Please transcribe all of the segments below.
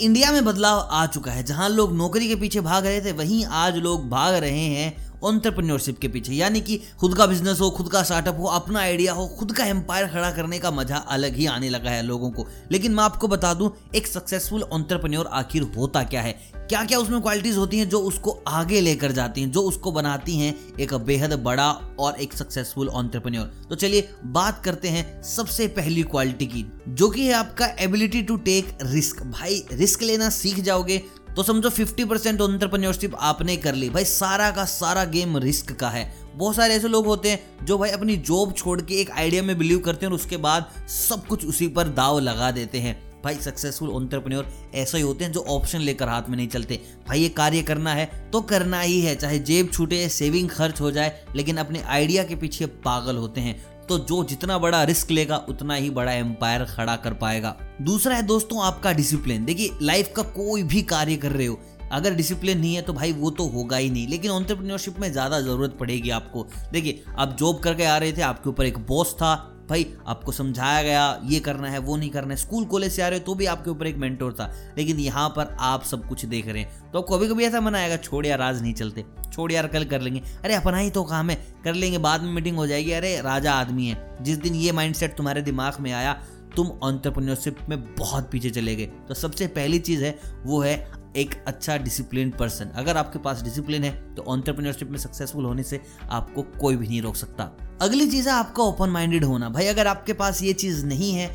India में बदलाव आ चुका है। जहाँ लोग नौकरी के पीछे भाग रहे थे, वहीं आज लोग भाग रहे हैं ऑन्टरप्रन्योरशिप के पीछे। यानी कि खुद का बिज़नेस हो, खुद का स्टार्टअप हो, अपना आइडिया हो, खुद का एम्पायर खड़ा करने का मज़ा अलग ही आने लगा है लोगों को। लेकिन मैं आपको बता दूँ, एक सक्सेसफुल ऑन्टरप्रन्योर आखिर होता क्या है? क्या क्या उसमें क्वालिटीज होती हैं जो उसको आगे लेकर जाती हैं, जो उसको बनाती हैं एक बेहद बड़ा और एक सक्सेसफुल ऑन्टरप्रन्योर तो चलिए बात करते हैं सबसे पहली क्वालिटी की, जो कि है आपका एबिलिटी टू टेक रिस्क भाई रिस्क लेना सीख जाओगे तो समझो 50 परसेंट ऑन्टरप्रन्योरशिप आपने कर ली। भाई, सारा का सारा गेम रिस्क का है। बहुत सारे ऐसे लोग होते हैं जो भाई अपनी जॉब छोड़ के एक आइडिया में बिलीव करते हैं और उसके बाद सब कुछ उसी पर दाव लगा देते हैं। भाई सक्सेसफुल ऑन्टरप्रन्योर ऐसे ही होते हैं जो ऑप्शन लेकर हाथ में नहीं चलते। भाई, ये कार्य करना है तो करना ही है। चाहे जेब छूटे सेविंग खर्च हो जाए, लेकिन अपने आइडिया के पीछे पागल होते हैं। तो जो जितना बड़ा रिस्क लेगा, उतना ही बड़ा एम्पायर खड़ा कर पाएगा। दूसरा है दोस्तों, आपका डिसिप्लिन देखिए लाइफ का कोई भी कार्य कर रहे हो, अगर डिसिप्लिन नहीं है तो भाई वो तो होगा ही नहीं। लेकिन ऑन्टरप्रीनियोरशिप में ज़्यादा ज़रूरत पड़ेगी आपको। देखिए, आप जॉब करके आ रहे थे, आपके ऊपर एक बॉस था भाई, आपको समझाया गया, ये करना है, वो नहीं करना है। स्कूल, कॉलेज से आ रहे हो तो भी आपके ऊपर एक मेंटोर था, लेकिन यहाँ पर आप सब कुछ देख रहे हैं। तो कभी कभी ऐसा मन आएगा, छोड़ यार, आज नहीं चलते। छोड़ यार, कल कर लेंगे। अरे, अपना ही तो काम है, कर लेंगे, बाद में मीटिंग हो जाएगी। अरे, राजा आदमी है, जिस दिन ये माइंडसेट तुम्हारे दिमाग में आया, तुम ऑन्टरप्रन्योरशिप में बहुत पीछे चले गए। तो सबसे पहली चीज़ है, वो है एक अच्छा डिसिप्लिन पर्सन अगर आपके पास डिसिप्लिन है तो ऑन्टरप्रीनियरशिप में सक्सेसफुल होने से आपको कोई भी नहीं रोक सकता। अगली चीज़ है आपका ओपन माइंडेड होना। भाई, अगर आपके पास ये चीज़ नहीं है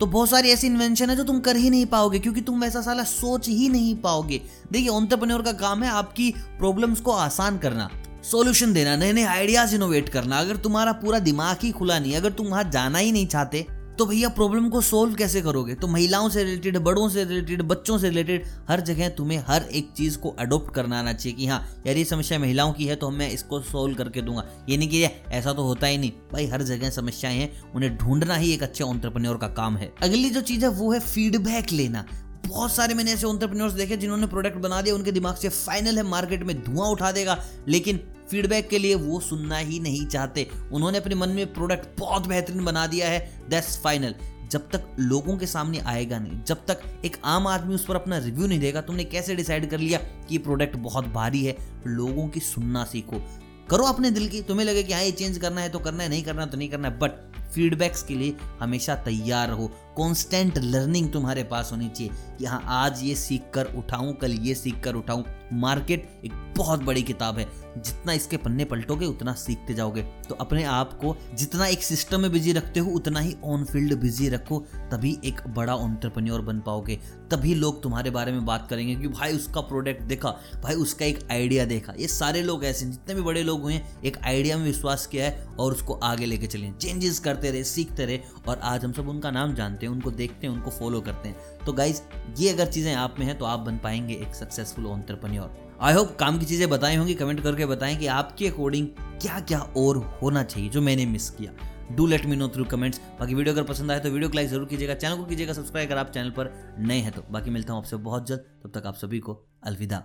तो बहुत सारी ऐसी इन्वेंशन है जो तुम कर ही नहीं पाओगे, क्योंकि तुम वैसा साला सोच ही नहीं पाओगे। देखिए ऑन्टरप्रन्योर का काम है आपकी प्रॉब्लम्स को आसान करना सॉल्यूशन देना नए नए आइडियाज़ इनोवेट करना। अगर तुम्हारा पूरा दिमाग ही खुला नहीं, अगर तुम वहाँ जाना ही नहीं चाहते तो भैया प्रॉब्लम को सोल्व कैसे करोगे? तो महिलाओं से रिलेटेड बड़ों से रिलेटेड बच्चों से रिलेटेड हर जगह तुम्हें हर एक चीज़ को अडोप्ट करना आना चाहिए कि हाँ यार ये समस्या महिलाओं की है तो मैं इसको सोल्व करके दूँगा। ये नहीं कि ऐसा तो होता ही नहीं। भाई हर जगह समस्याएँ हैं, उन्हें ढूंढना ही एक अच्छे ऑन्टरप्रन्योर का काम है। अगली जो चीज़ है, वो है फीडबैक लेना। बहुत सारे मैंने ऐसे ऑन्टरप्रन्योर्स देखे जिन्होंने प्रोडक्ट बना दिया, उनके दिमाग से फाइनल है मार्केट में धुआँ उठा देगा। लेकिन फीडबैक के लिए वो सुनना ही नहीं चाहते। उन्होंने अपने मन में प्रोडक्ट बहुत बेहतरीन बना दिया है दैट्स फाइनल जब तक लोगों के सामने आएगा नहीं, जब तक एक आम आदमी उस पर अपना रिव्यू नहीं देगा, तुमने कैसे डिसाइड कर लिया कि ये प्रोडक्ट बहुत भारी है? लोगों की सुनना सीखो। करो अपने दिल की, तुम्हें लगे कि हाँ ये चेंज करना है तो करना है, नहीं करना तो नहीं करना है बट फीडबैक्स के लिए हमेशा तैयार रहो। कॉन्स्टेंट लर्निंग तुम्हारे पास होनी चाहिए। कि हाँ आज ये सीख कर उठाऊं, कल ये सीख कर उठाऊं। मार्केट एक बहुत बड़ी किताब है। जितना इसके पन्ने पलटोगे, उतना सीखते जाओगे। तो अपने आप को जितना एक सिस्टम में बिज़ी रखते हो, उतना ही ऑन फ़ील्ड बिज़ी रखो। तभी एक बड़ा ऑन्टरप्रन्योर बन पाओगे। तभी लोग तुम्हारे बारे में बात करेंगे कि भाई उसका प्रोडक्ट देखा, भाई उसका एक आइडिया देखा। ये सारे लोग ऐसे जितने भी बड़े लोग हुए हैं, एक आइडिया में विश्वास किया है और उसको आगे लेके चले चेंजेस करते रहे, सीखते रहे और आज हम सब उनका नाम जानते हैं, उनको देखते हैं, उनको फॉलो करते हैं। तो गाइज़ ये अगर चीज़ें आप में हैं तो आप बन पाएँगे एक सक्सेसफुल ऑन्टरप्रन्योर आई होप काम की चीज़ें बताई होंगी कमेंट करके बताएँ कि आपके अकॉर्डिंग क्या क्या और होना चाहिए जो मैंने मिस किया। Do let me know through comments बाकी वीडियो अगर पसंद आए तो वीडियो को लाइक ज़रूर कीजिएगा। चैनल को कीजिएगा सब्सक्राइब अगर आप चैनल पर नए हैं तो। बाकी मिलता हूँ आपसे बहुत जल्द। तब तक आप सभी को अलविदा।